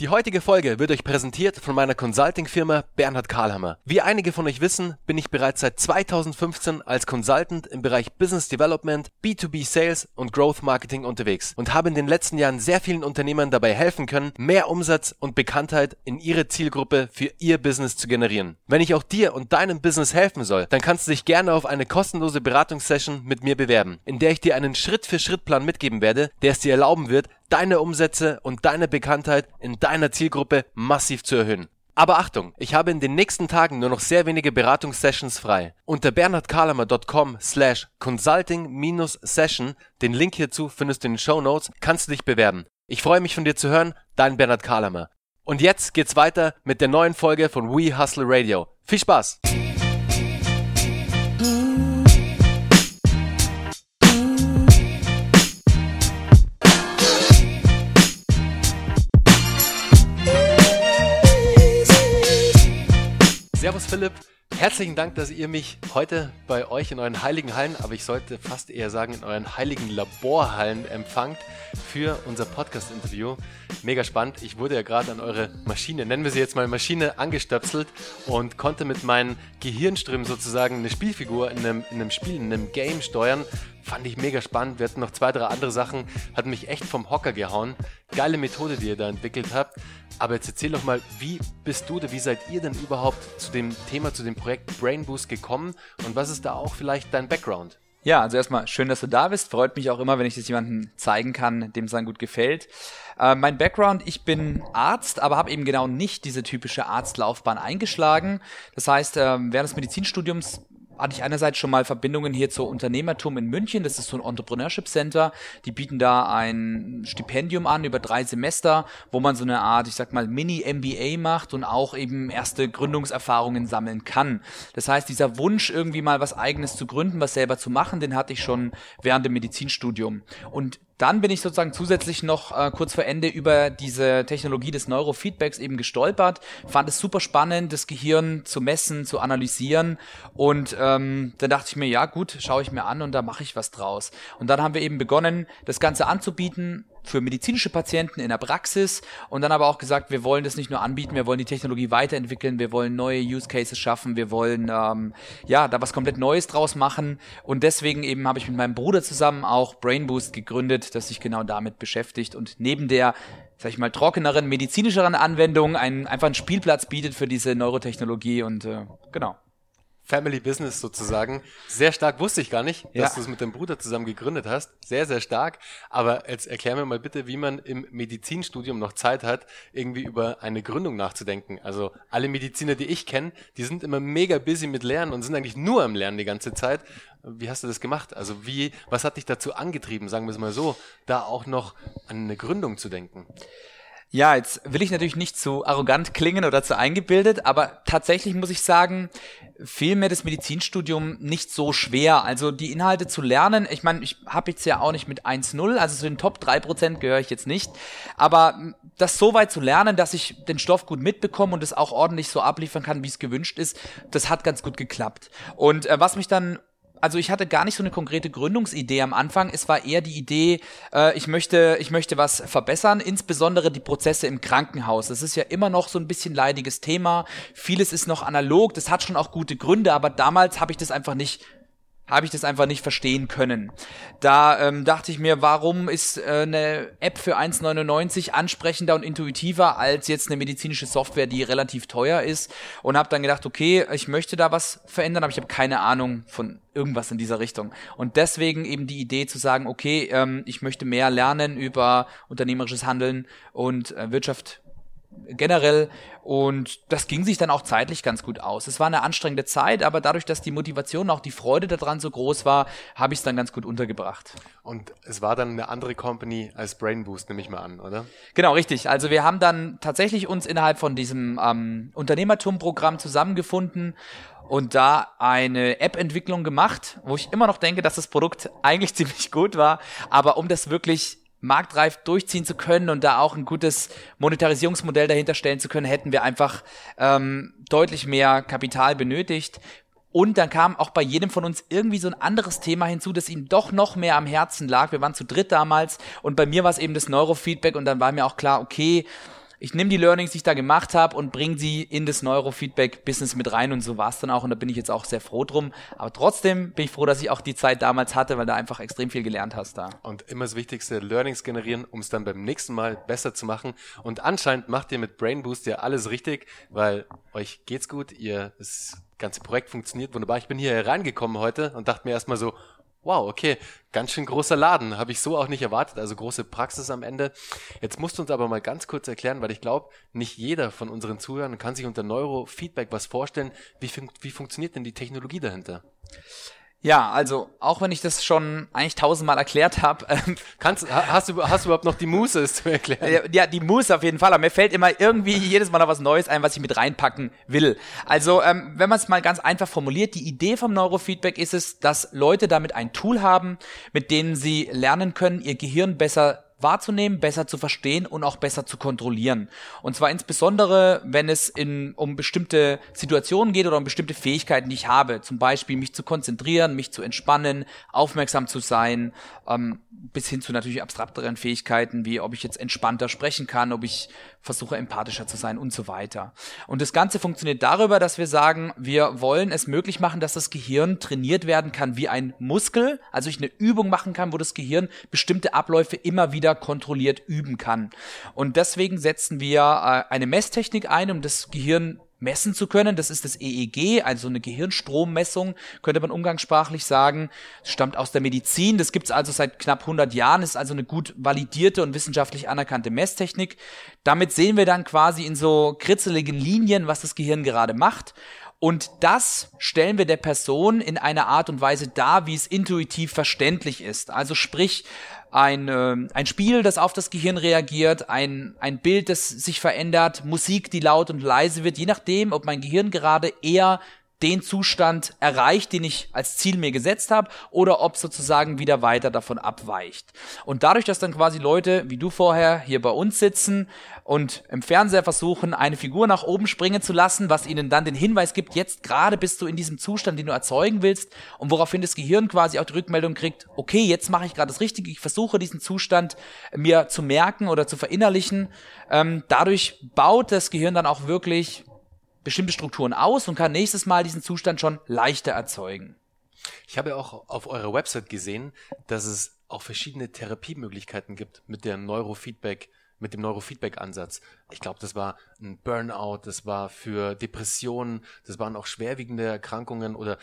Die heutige Folge wird euch präsentiert von meiner Consulting-Firma Bernhard Karlhammer. Wie einige von euch wissen, bin ich bereits seit 2015 als Consultant im Bereich Business Development, B2B Sales und Growth Marketing unterwegs und habe in den letzten Jahren sehr vielen Unternehmern dabei helfen können, mehr Umsatz und Bekanntheit in ihre Zielgruppe für ihr Business zu generieren. Wenn ich auch dir und deinem Business helfen soll, dann kannst du dich gerne auf eine kostenlose Beratungssession mit mir bewerben, in der ich dir einen Schritt-für-Schritt-Plan mitgeben werde, der es dir erlauben wird, deine Umsätze und deine Bekanntheit in deiner Zielgruppe massiv zu erhöhen. Aber Achtung, ich habe in den nächsten Tagen nur noch sehr wenige Beratungssessions frei. Unter bernhardkarlamer.com slash consulting-session, den Link hierzu findest du in den Show Notes, kannst du dich bewerben. Ich freue mich von dir zu hören, dein Bernhard Karlamer. Und jetzt geht's weiter mit der neuen Folge von We Hustle Radio. Viel Spaß! Servus Philipp, herzlichen Dank, dass ihr mich heute bei euch in euren heiligen Hallen, aber ich sollte fast eher sagen in euren heiligen Laborhallen empfangt für unser Podcast-Interview. Mega spannend. Ich wurde ja gerade an eure Maschine, nennen wir sie jetzt mal Maschine, angestöpselt und konnte mit meinen Gehirnströmen sozusagen eine Spielfigur in einem, in einem Spiel, in einem Game steuern. Fand ich mega spannend. Wir hatten noch zwei, drei andere Sachen, hat mich echt vom Hocker gehauen. Geile Methode, die ihr da entwickelt habt. Aber jetzt erzähl doch mal, wie bist du wie seid ihr denn überhaupt zu dem Thema, zu dem Projekt Brain Boost gekommen und was ist da auch vielleicht dein Background? Ja, also erstmal schön, dass du da bist. Freut mich auch immer, wenn ich das jemandem zeigen kann, dem es dann gut gefällt. Äh, mein Background, ich bin Arzt, aber habe eben genau nicht diese typische Arztlaufbahn eingeschlagen. Das heißt, äh, während des Medizinstudiums hatte ich einerseits schon mal Verbindungen hier zur Unternehmertum in München. Das ist so ein Entrepreneurship Center. Die bieten da ein Stipendium an über drei Semester, wo man so eine Art, ich sag mal, Mini-MBA macht und auch eben erste Gründungserfahrungen sammeln kann. Das heißt, dieser Wunsch, irgendwie mal was eigenes zu gründen, was selber zu machen, den hatte ich schon während dem Medizinstudium. Und dann bin ich sozusagen zusätzlich noch äh, kurz vor Ende über diese Technologie des Neurofeedbacks eben gestolpert, fand es super spannend, das Gehirn zu messen, zu analysieren. Und ähm, dann dachte ich mir, ja gut, schaue ich mir an und da mache ich was draus. Und dann haben wir eben begonnen, das Ganze anzubieten für medizinische Patienten in der Praxis und dann aber auch gesagt, wir wollen das nicht nur anbieten, wir wollen die Technologie weiterentwickeln, wir wollen neue Use Cases schaffen, wir wollen ähm, ja da was komplett Neues draus machen und deswegen eben habe ich mit meinem Bruder zusammen auch Brain Boost gegründet, das sich genau damit beschäftigt und neben der sag ich mal, trockeneren, medizinischeren Anwendung einen, einfach einen Spielplatz bietet für diese Neurotechnologie und äh, genau. Family Business sozusagen. Sehr stark wusste ich gar nicht, dass ja. du es mit deinem Bruder zusammen gegründet hast. Sehr, sehr stark. Aber jetzt erklär mir mal bitte, wie man im Medizinstudium noch Zeit hat, irgendwie über eine Gründung nachzudenken. Also alle Mediziner, die ich kenne, die sind immer mega busy mit Lernen und sind eigentlich nur am Lernen die ganze Zeit. Wie hast du das gemacht? Also wie, was hat dich dazu angetrieben, sagen wir es mal so, da auch noch an eine Gründung zu denken? Ja, jetzt will ich natürlich nicht zu arrogant klingen oder zu eingebildet, aber tatsächlich muss ich sagen, fiel mir das Medizinstudium nicht so schwer. Also die Inhalte zu lernen, ich meine, ich habe jetzt ja auch nicht mit 1-0, also zu den Top 3% gehöre ich jetzt nicht, aber das so weit zu lernen, dass ich den Stoff gut mitbekomme und es auch ordentlich so abliefern kann, wie es gewünscht ist, das hat ganz gut geklappt. Und äh, was mich dann also ich hatte gar nicht so eine konkrete Gründungsidee am Anfang. Es war eher die Idee, äh, ich möchte, ich möchte was verbessern, insbesondere die Prozesse im Krankenhaus. Das ist ja immer noch so ein bisschen leidiges Thema. Vieles ist noch analog. Das hat schon auch gute Gründe, aber damals habe ich das einfach nicht habe ich das einfach nicht verstehen können. Da ähm, dachte ich mir, warum ist äh, eine App für 1,99 ansprechender und intuitiver als jetzt eine medizinische Software, die relativ teuer ist? Und habe dann gedacht, okay, ich möchte da was verändern, aber ich habe keine Ahnung von irgendwas in dieser Richtung. Und deswegen eben die Idee zu sagen, okay, ähm, ich möchte mehr lernen über unternehmerisches Handeln und äh, Wirtschaft generell und das ging sich dann auch zeitlich ganz gut aus. Es war eine anstrengende Zeit, aber dadurch, dass die Motivation, auch die Freude daran so groß war, habe ich es dann ganz gut untergebracht. Und es war dann eine andere Company als Brain Boost, nehme ich mal an, oder? Genau, richtig. Also wir haben dann tatsächlich uns innerhalb von diesem ähm, Unternehmertum-Programm zusammengefunden und da eine App-Entwicklung gemacht, wo ich immer noch denke, dass das Produkt eigentlich ziemlich gut war, aber um das wirklich marktreif durchziehen zu können und da auch ein gutes Monetarisierungsmodell dahinter stellen zu können, hätten wir einfach ähm, deutlich mehr Kapital benötigt. Und dann kam auch bei jedem von uns irgendwie so ein anderes Thema hinzu, das ihm doch noch mehr am Herzen lag. Wir waren zu dritt damals und bei mir war es eben das Neurofeedback und dann war mir auch klar, okay, ich nehme die Learnings, die ich da gemacht habe und bringe sie in das Neurofeedback-Business mit rein und so war es dann auch und da bin ich jetzt auch sehr froh drum. Aber trotzdem bin ich froh, dass ich auch die Zeit damals hatte, weil da einfach extrem viel gelernt hast da. Und immer das Wichtigste, Learnings generieren, um es dann beim nächsten Mal besser zu machen. Und anscheinend macht ihr mit Brain Boost ja alles richtig, weil euch geht's gut, ihr das ganze Projekt funktioniert wunderbar. Ich bin hier reingekommen heute und dachte mir erstmal so, Wow, okay, ganz schön großer Laden, habe ich so auch nicht erwartet, also große Praxis am Ende. Jetzt musst du uns aber mal ganz kurz erklären, weil ich glaube, nicht jeder von unseren Zuhörern kann sich unter Neurofeedback was vorstellen. Wie, fun wie funktioniert denn die Technologie dahinter? Ja, also auch wenn ich das schon eigentlich tausendmal erklärt habe. Ähm, Kannst, hast, du, hast du überhaupt noch die Muße, es zu erklären? Ja, die Muße auf jeden Fall, aber mir fällt immer irgendwie jedes Mal noch was Neues ein, was ich mit reinpacken will. Also ähm, wenn man es mal ganz einfach formuliert, die Idee vom Neurofeedback ist es, dass Leute damit ein Tool haben, mit denen sie lernen können, ihr Gehirn besser wahrzunehmen, besser zu verstehen und auch besser zu kontrollieren. Und zwar insbesondere, wenn es in, um bestimmte Situationen geht oder um bestimmte Fähigkeiten, die ich habe. Zum Beispiel mich zu konzentrieren, mich zu entspannen, aufmerksam zu sein, ähm, bis hin zu natürlich abstrakteren Fähigkeiten, wie ob ich jetzt entspannter sprechen kann, ob ich versuche empathischer zu sein und so weiter. Und das Ganze funktioniert darüber, dass wir sagen, wir wollen es möglich machen, dass das Gehirn trainiert werden kann wie ein Muskel, also ich eine Übung machen kann, wo das Gehirn bestimmte Abläufe immer wieder kontrolliert üben kann. Und deswegen setzen wir äh, eine Messtechnik ein, um das Gehirn messen zu können. Das ist das EEG, also eine Gehirnstrommessung, könnte man umgangssprachlich sagen. Stammt aus der Medizin. Das gibt es also seit knapp 100 Jahren. Ist also eine gut validierte und wissenschaftlich anerkannte Messtechnik. Damit sehen wir dann quasi in so kritzeligen Linien, was das Gehirn gerade macht. Und das stellen wir der Person in einer Art und Weise dar, wie es intuitiv verständlich ist. Also sprich, ein, äh, ein Spiel, das auf das Gehirn reagiert, ein, ein Bild, das sich verändert, Musik, die laut und leise wird, je nachdem, ob mein Gehirn gerade eher den Zustand erreicht, den ich als Ziel mir gesetzt habe, oder ob sozusagen wieder weiter davon abweicht. Und dadurch, dass dann quasi Leute wie du vorher hier bei uns sitzen und im Fernseher versuchen, eine Figur nach oben springen zu lassen, was ihnen dann den Hinweis gibt, jetzt gerade bist du in diesem Zustand, den du erzeugen willst, und woraufhin das Gehirn quasi auch die Rückmeldung kriegt, okay, jetzt mache ich gerade das Richtige, ich versuche diesen Zustand mir zu merken oder zu verinnerlichen. Ähm, dadurch baut das Gehirn dann auch wirklich bestimmte Strukturen aus und kann nächstes Mal diesen Zustand schon leichter erzeugen. Ich habe ja auch auf eurer Website gesehen, dass es auch verschiedene Therapiemöglichkeiten gibt mit der Neurofeedback, mit dem Neurofeedback-Ansatz. Ich glaube, das war ein Burnout, das war für Depressionen, das waren auch schwerwiegende Erkrankungen oder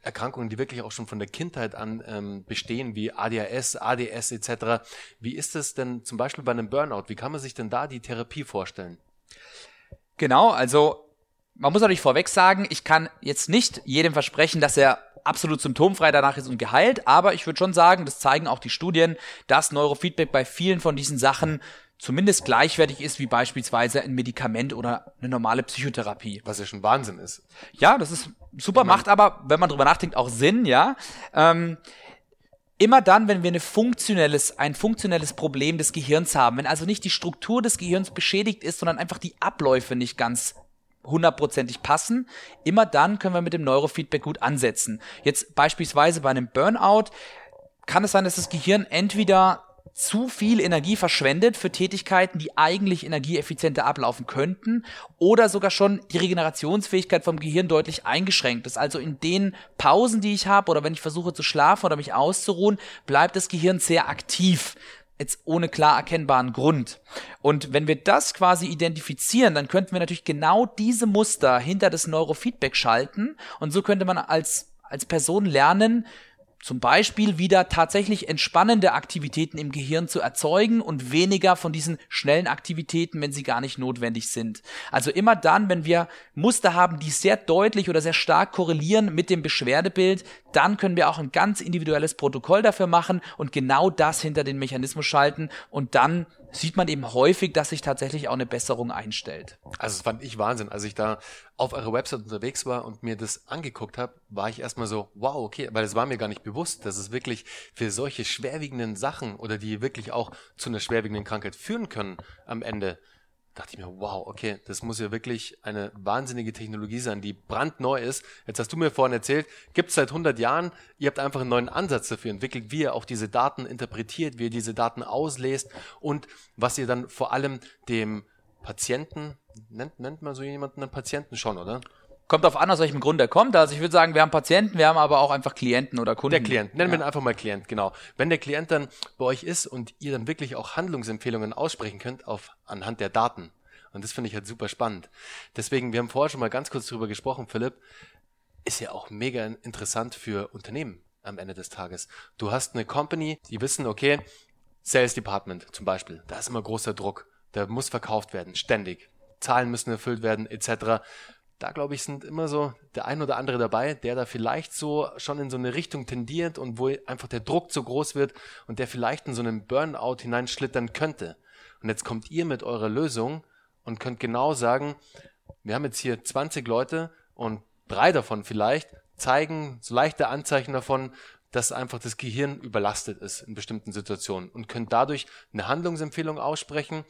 Erkrankungen, die wirklich auch schon von der Kindheit an ähm, bestehen, wie ADHS, ADS etc. Wie ist es denn zum Beispiel bei einem Burnout? Wie kann man sich denn da die Therapie vorstellen? Genau, also man muss natürlich vorweg sagen, ich kann jetzt nicht jedem versprechen, dass er absolut symptomfrei danach ist und geheilt, aber ich würde schon sagen, das zeigen auch die Studien, dass Neurofeedback bei vielen von diesen Sachen zumindest gleichwertig ist wie beispielsweise ein Medikament oder eine normale Psychotherapie. Was ja schon Wahnsinn ist. Ja, das ist super, macht aber, wenn man drüber nachdenkt, auch Sinn, ja. Ähm, immer dann, wenn wir eine funktionelles, ein funktionelles Problem des Gehirns haben, wenn also nicht die Struktur des Gehirns beschädigt ist, sondern einfach die Abläufe nicht ganz hundertprozentig passen. Immer dann können wir mit dem Neurofeedback gut ansetzen. Jetzt beispielsweise bei einem Burnout kann es sein, dass das Gehirn entweder zu viel Energie verschwendet für Tätigkeiten, die eigentlich energieeffizienter ablaufen könnten oder sogar schon die Regenerationsfähigkeit vom Gehirn deutlich eingeschränkt ist. Also in den Pausen, die ich habe oder wenn ich versuche zu schlafen oder mich auszuruhen, bleibt das Gehirn sehr aktiv jetzt ohne klar erkennbaren Grund. Und wenn wir das quasi identifizieren, dann könnten wir natürlich genau diese Muster hinter das Neurofeedback schalten und so könnte man als, als Person lernen, zum Beispiel wieder tatsächlich entspannende Aktivitäten im Gehirn zu erzeugen und weniger von diesen schnellen Aktivitäten, wenn sie gar nicht notwendig sind. Also immer dann, wenn wir Muster haben, die sehr deutlich oder sehr stark korrelieren mit dem Beschwerdebild, dann können wir auch ein ganz individuelles Protokoll dafür machen und genau das hinter den Mechanismus schalten und dann sieht man eben häufig, dass sich tatsächlich auch eine Besserung einstellt. Also das fand ich Wahnsinn. Als ich da auf eurer Website unterwegs war und mir das angeguckt habe, war ich erstmal so, wow, okay, weil es war mir gar nicht bewusst, dass es wirklich für solche schwerwiegenden Sachen oder die wirklich auch zu einer schwerwiegenden Krankheit führen können am Ende, dachte ich mir, wow, okay, das muss ja wirklich eine wahnsinnige Technologie sein, die brandneu ist. Jetzt hast du mir vorhin erzählt, gibt es seit 100 Jahren, ihr habt einfach einen neuen Ansatz dafür entwickelt, wie ihr auch diese Daten interpretiert, wie ihr diese Daten auslest und was ihr dann vor allem dem Patienten, nennt, nennt man so jemanden einen Patienten schon, oder? Kommt auf an, aus welchem Grund er kommt. Also ich würde sagen, wir haben Patienten, wir haben aber auch einfach Klienten oder Kunden. Der Klient, nennen wir ihn einfach mal Klient, genau. Wenn der Klient dann bei euch ist und ihr dann wirklich auch Handlungsempfehlungen aussprechen könnt auf anhand der Daten. Und das finde ich halt super spannend. Deswegen, wir haben vorher schon mal ganz kurz drüber gesprochen, Philipp, ist ja auch mega interessant für Unternehmen am Ende des Tages. Du hast eine Company, die wissen, okay, Sales Department zum Beispiel, da ist immer großer Druck, da muss verkauft werden, ständig. Zahlen müssen erfüllt werden, etc da glaube ich, sind immer so der ein oder andere dabei, der da vielleicht so schon in so eine Richtung tendiert und wo einfach der Druck zu groß wird und der vielleicht in so einen Burnout hineinschlittern könnte. Und jetzt kommt ihr mit eurer Lösung und könnt genau sagen, wir haben jetzt hier 20 Leute und drei davon vielleicht zeigen so leichte Anzeichen davon, dass einfach das Gehirn überlastet ist in bestimmten Situationen und könnt dadurch eine Handlungsempfehlung aussprechen,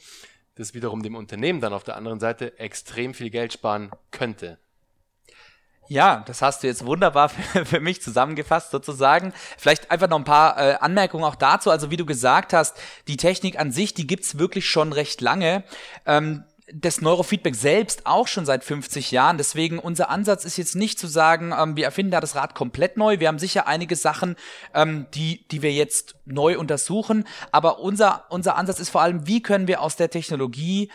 das wiederum dem Unternehmen dann auf der anderen Seite extrem viel Geld sparen könnte. Ja, das hast du jetzt wunderbar für, mich zusammengefasst sozusagen. Vielleicht einfach noch ein paar äh, Anmerkungen auch dazu. Also wie du gesagt hast, die Technik an sich, die gibt's wirklich schon recht lange. Ähm, das Neurofeedback selbst auch schon seit 50 Jahren. Deswegen unser Ansatz ist jetzt nicht zu sagen, ähm, wir erfinden da das Rad komplett neu. Wir haben sicher einige Sachen, ähm, die, die wir jetzt neu untersuchen. Aber unser, unser Ansatz ist vor allem, wie können wir aus der Technologie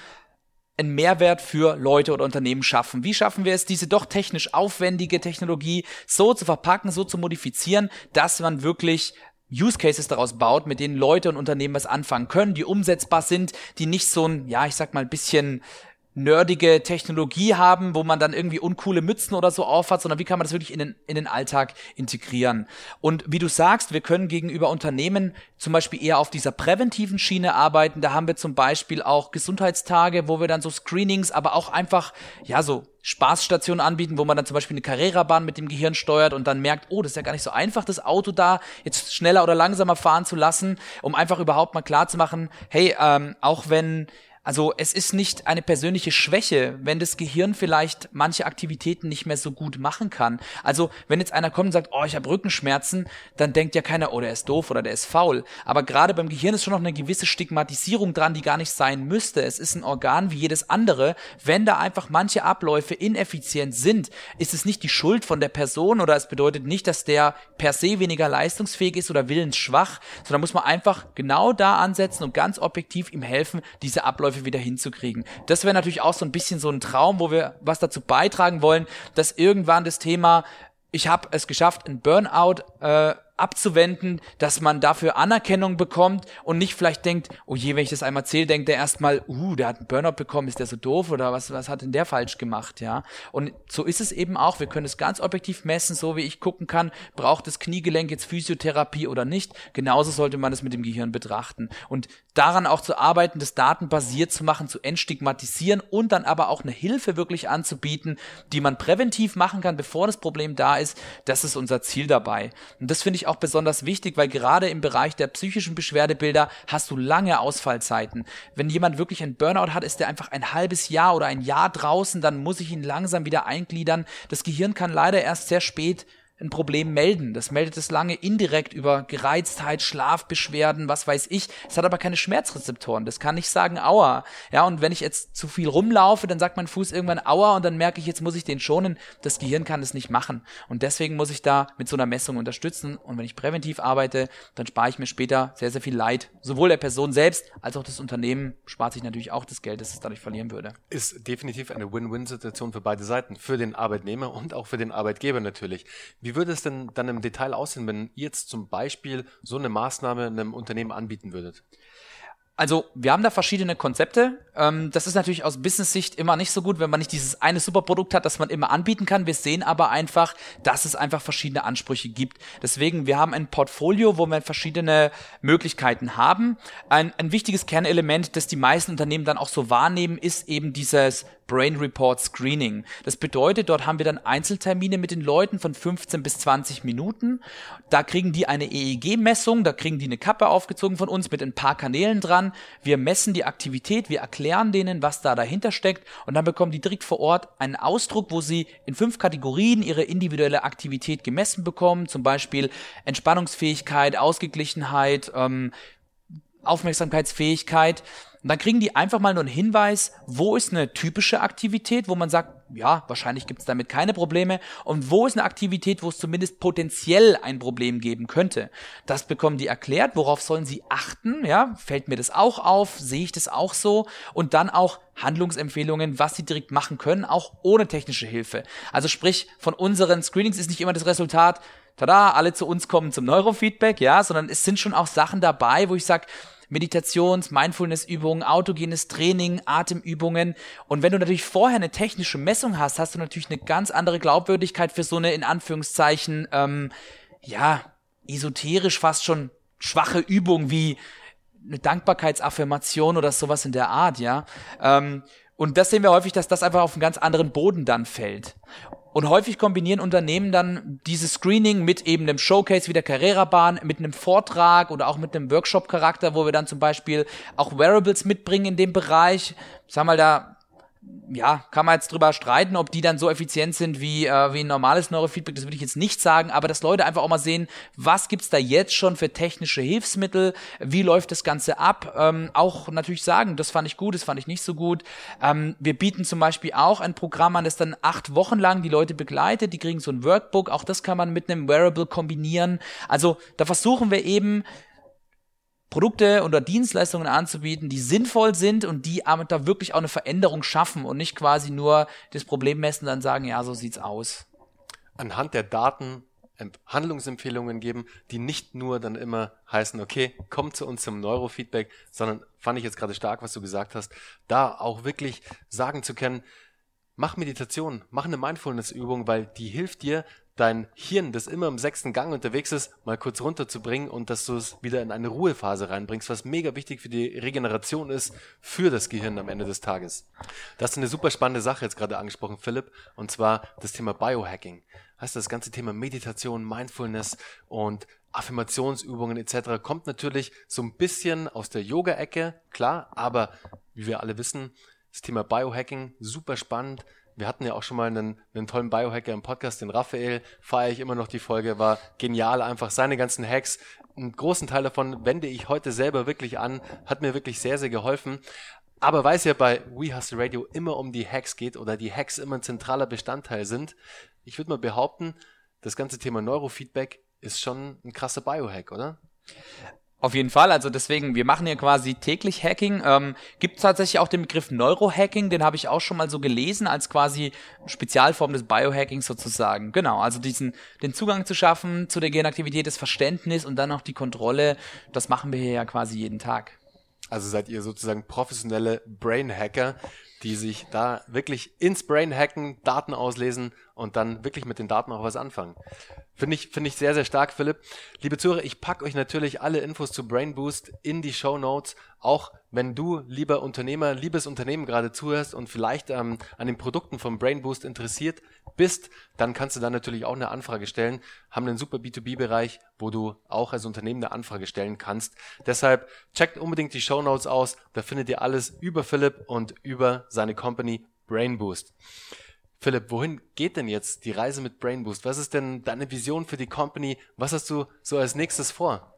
einen Mehrwert für Leute oder Unternehmen schaffen? Wie schaffen wir es, diese doch technisch aufwendige Technologie so zu verpacken, so zu modifizieren, dass man wirklich Use Cases daraus baut, mit denen Leute und Unternehmen was anfangen können, die umsetzbar sind, die nicht so ein, ja, ich sag mal, bisschen nerdige Technologie haben, wo man dann irgendwie uncoole Mützen oder so aufhat, sondern wie kann man das wirklich in den, in den Alltag integrieren? Und wie du sagst, wir können gegenüber Unternehmen zum Beispiel eher auf dieser präventiven Schiene arbeiten. Da haben wir zum Beispiel auch Gesundheitstage, wo wir dann so Screenings, aber auch einfach, ja, so Spaßstationen anbieten, wo man dann zum Beispiel eine Carrera-Bahn mit dem Gehirn steuert und dann merkt, oh, das ist ja gar nicht so einfach, das Auto da jetzt schneller oder langsamer fahren zu lassen, um einfach überhaupt mal klar zu machen, hey, ähm, auch wenn also es ist nicht eine persönliche Schwäche, wenn das Gehirn vielleicht manche Aktivitäten nicht mehr so gut machen kann. Also wenn jetzt einer kommt und sagt, oh, ich habe Rückenschmerzen, dann denkt ja keiner, oh, der ist doof oder der ist faul. Aber gerade beim Gehirn ist schon noch eine gewisse Stigmatisierung dran, die gar nicht sein müsste. Es ist ein Organ wie jedes andere. Wenn da einfach manche Abläufe ineffizient sind, ist es nicht die Schuld von der Person oder es bedeutet nicht, dass der per se weniger leistungsfähig ist oder willensschwach, sondern muss man einfach genau da ansetzen und ganz objektiv ihm helfen, diese Abläufe Abläufe wieder hinzukriegen. Das wäre natürlich auch so ein bisschen so ein Traum, wo wir was dazu beitragen wollen, dass irgendwann das Thema ich habe es geschafft, ein Burnout äh, abzuwenden, dass man dafür Anerkennung bekommt und nicht vielleicht denkt, oh je, wenn ich das einmal zähle, denkt er erstmal, uh, der hat einen Burnout bekommen, ist der so doof oder was, was hat denn der falsch gemacht, ja? Und so ist es eben auch. Wir können es ganz objektiv messen, so wie ich gucken kann, braucht das Kniegelenk jetzt Physiotherapie oder nicht. Genauso sollte man es mit dem Gehirn betrachten. Und daran auch zu arbeiten, das datenbasiert zu machen, zu entstigmatisieren und dann aber auch eine Hilfe wirklich anzubieten, die man präventiv machen kann, bevor das Problem da ist, das ist unser Ziel dabei. Und das finde ich auch besonders wichtig, weil gerade im Bereich der psychischen Beschwerdebilder hast du lange Ausfallzeiten. Wenn jemand wirklich ein Burnout hat, ist er einfach ein halbes Jahr oder ein Jahr draußen, dann muss ich ihn langsam wieder eingliedern. Das Gehirn kann leider erst sehr spät ein Problem melden. Das meldet es lange indirekt über Gereiztheit, Schlafbeschwerden, was weiß ich. Es hat aber keine Schmerzrezeptoren. Das kann nicht sagen, aua. Ja, und wenn ich jetzt zu viel rumlaufe, dann sagt mein Fuß irgendwann aua und dann merke ich, jetzt muss ich den schonen. Das Gehirn kann es nicht machen. Und deswegen muss ich da mit so einer Messung unterstützen. Und wenn ich präventiv arbeite, dann spare ich mir später sehr, sehr viel Leid. Sowohl der Person selbst als auch das Unternehmen spart sich natürlich auch das Geld, das es dadurch verlieren würde. Ist definitiv eine Win-Win-Situation für beide Seiten. Für den Arbeitnehmer und auch für den Arbeitgeber natürlich. Wie würde es denn dann im Detail aussehen, wenn ihr jetzt zum Beispiel so eine Maßnahme einem Unternehmen anbieten würdet? Also wir haben da verschiedene Konzepte. Ähm, das ist natürlich aus Business-Sicht immer nicht so gut, wenn man nicht dieses eine Superprodukt hat, das man immer anbieten kann. Wir sehen aber einfach, dass es einfach verschiedene Ansprüche gibt. Deswegen, wir haben ein Portfolio, wo wir verschiedene Möglichkeiten haben. Ein, ein wichtiges Kernelement, das die meisten Unternehmen dann auch so wahrnehmen, ist eben dieses Brain Report Screening. Das bedeutet, dort haben wir dann Einzeltermine mit den Leuten von 15 bis 20 Minuten. Da kriegen die eine EEG-Messung, da kriegen die eine Kappe aufgezogen von uns mit ein paar Kanälen dran. Wir messen die Aktivität, wir erklären denen, was da dahinter steckt und dann bekommen die direkt vor Ort einen Ausdruck, wo sie in fünf Kategorien ihre individuelle Aktivität gemessen bekommen, zum Beispiel Entspannungsfähigkeit, Ausgeglichenheit, ähm, Aufmerksamkeitsfähigkeit Und dann kriegen die einfach mal nur einen Hinweis, wo ist eine typische Aktivität, wo man sagt, ja, wahrscheinlich gibt es damit keine Probleme. Und wo ist eine Aktivität, wo es zumindest potenziell ein Problem geben könnte? Das bekommen die erklärt. Worauf sollen sie achten? Ja, fällt mir das auch auf? Sehe ich das auch so? Und dann auch Handlungsempfehlungen, was sie direkt machen können, auch ohne technische Hilfe. Also sprich, von unseren Screenings ist nicht immer das Resultat, tada, alle zu uns kommen zum Neurofeedback, ja, sondern es sind schon auch Sachen dabei, wo ich sage, Meditations-, Mindfulness-Übungen, autogenes Training, Atemübungen. Und wenn du natürlich vorher eine technische Messung hast, hast du natürlich eine ganz andere Glaubwürdigkeit für so eine, in Anführungszeichen, ähm, ja, esoterisch fast schon schwache Übung wie eine Dankbarkeitsaffirmation oder sowas in der Art, ja. Ähm, und das sehen wir häufig, dass das einfach auf einen ganz anderen Boden dann fällt. Und häufig kombinieren Unternehmen dann dieses Screening mit eben einem Showcase wie der Carrera-Bahn, mit einem Vortrag oder auch mit einem Workshop-Charakter, wo wir dann zum Beispiel auch Wearables mitbringen in dem Bereich. Sag mal, da ja, kann man jetzt drüber streiten, ob die dann so effizient sind wie, äh, wie ein normales Neurofeedback, das würde ich jetzt nicht sagen, aber dass Leute einfach auch mal sehen, was gibt's da jetzt schon für technische Hilfsmittel, wie läuft das Ganze ab, ähm, auch natürlich sagen, das fand ich gut, das fand ich nicht so gut. Ähm, wir bieten zum Beispiel auch ein Programm an, das dann acht Wochen lang die Leute begleitet, die kriegen so ein Workbook, auch das kann man mit einem Wearable kombinieren. Also da versuchen wir eben Produkte oder Dienstleistungen anzubieten, die sinnvoll sind und die da wirklich auch eine Veränderung schaffen und nicht quasi nur das Problem messen und dann sagen, ja, so sieht's aus. Anhand der Daten Handlungsempfehlungen geben, die nicht nur dann immer heißen, okay, komm zu uns zum Neurofeedback, sondern fand ich jetzt gerade stark, was du gesagt hast, da auch wirklich sagen zu können, mach Meditation, mach eine Mindfulness-Übung, weil die hilft dir, dein Hirn, das immer im sechsten Gang unterwegs ist, mal kurz runterzubringen und dass du es wieder in eine Ruhephase reinbringst, was mega wichtig für die Regeneration ist für das Gehirn am Ende des Tages. Das ist eine super spannende Sache jetzt gerade angesprochen, Philipp, und zwar das Thema Biohacking. Heißt das ganze Thema Meditation, Mindfulness und Affirmationsübungen etc. kommt natürlich so ein bisschen aus der Yoga-Ecke, klar, aber wie wir alle wissen, das Thema Biohacking super spannend, wir hatten ja auch schon mal einen, einen tollen Biohacker im Podcast, den Raphael, feiere ich immer noch die Folge, war genial, einfach seine ganzen Hacks. Einen großen Teil davon wende ich heute selber wirklich an, hat mir wirklich sehr, sehr geholfen. Aber weil es ja bei We Hustle Radio immer um die Hacks geht oder die Hacks immer ein zentraler Bestandteil sind, ich würde mal behaupten, das ganze Thema Neurofeedback ist schon ein krasser Biohack, oder? Auf jeden Fall, also deswegen, wir machen hier quasi täglich Hacking. Ähm, gibt tatsächlich auch den Begriff Neurohacking, den habe ich auch schon mal so gelesen, als quasi Spezialform des Biohackings sozusagen. Genau, also diesen, den Zugang zu schaffen zu der Genaktivität, das Verständnis und dann auch die Kontrolle, das machen wir hier ja quasi jeden Tag. Also seid ihr sozusagen professionelle Brain Hacker, die sich da wirklich ins Brain hacken, Daten auslesen und dann wirklich mit den Daten auch was anfangen. Finde ich, finde ich sehr, sehr stark, Philipp. Liebe Zuhörer, ich packe euch natürlich alle Infos zu Brain Boost in die Show Notes. Auch wenn du, lieber Unternehmer, liebes Unternehmen gerade zuhörst und vielleicht ähm, an den Produkten von Brain Boost interessiert bist, dann kannst du da natürlich auch eine Anfrage stellen. Haben einen super B2B-Bereich, wo du auch als Unternehmen eine Anfrage stellen kannst. Deshalb checkt unbedingt die Show Notes aus. Da findet ihr alles über Philipp und über seine Company Brain Boost. Philipp, wohin geht denn jetzt die Reise mit Brain Boost? Was ist denn deine Vision für die Company? Was hast du so als nächstes vor?